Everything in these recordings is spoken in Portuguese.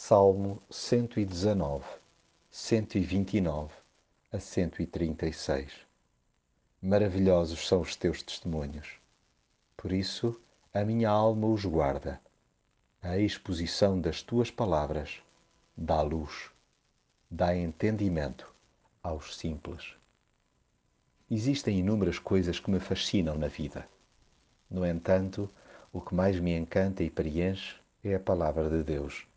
Salmo 119, 129 a 136 Maravilhosos são os teus testemunhos. Por isso, a minha alma os guarda. A exposição das tuas palavras dá luz, dá entendimento aos simples. Existem inúmeras coisas que me fascinam na vida. No entanto, o que mais me encanta e preenche é a palavra de Deus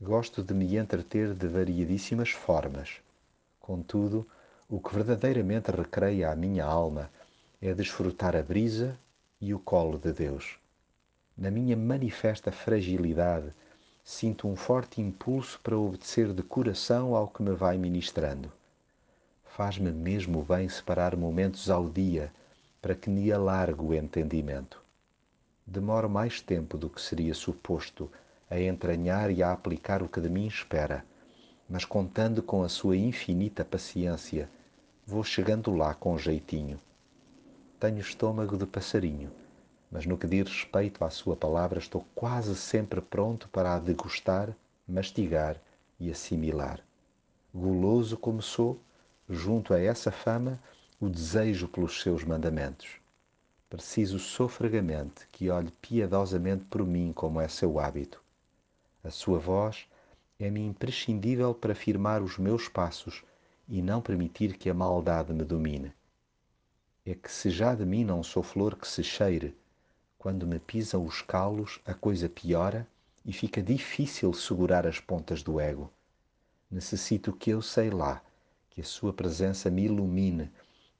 Gosto de me entreter de variedíssimas formas. Contudo, o que verdadeiramente recreia a minha alma é desfrutar a brisa e o colo de Deus. Na minha manifesta fragilidade, sinto um forte impulso para obedecer de coração ao que me vai ministrando. Faz-me mesmo bem separar momentos ao dia para que me alargue o entendimento. Demoro mais tempo do que seria suposto a entranhar e a aplicar o que de mim espera, mas contando com a sua infinita paciência, vou chegando lá com jeitinho. Tenho estômago de passarinho, mas no que diz respeito à sua palavra estou quase sempre pronto para a degustar, mastigar e assimilar. Guloso como sou, junto a essa fama, o desejo pelos seus mandamentos. Preciso sofregamente que olhe piedosamente por mim como é seu hábito a sua voz é-me imprescindível para firmar os meus passos e não permitir que a maldade me domine. É que se já de mim não sou flor que se cheire, quando me pisam os calos a coisa piora e fica difícil segurar as pontas do ego. Necessito que eu sei lá, que a sua presença me ilumine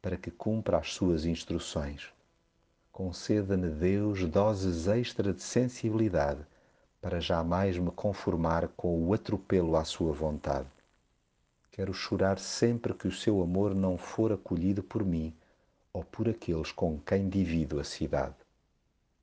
para que cumpra as suas instruções. Conceda-me, Deus, doses extra de sensibilidade para jamais me conformar com o atropelo à sua vontade. Quero chorar sempre que o seu amor não for acolhido por mim ou por aqueles com quem divido a cidade.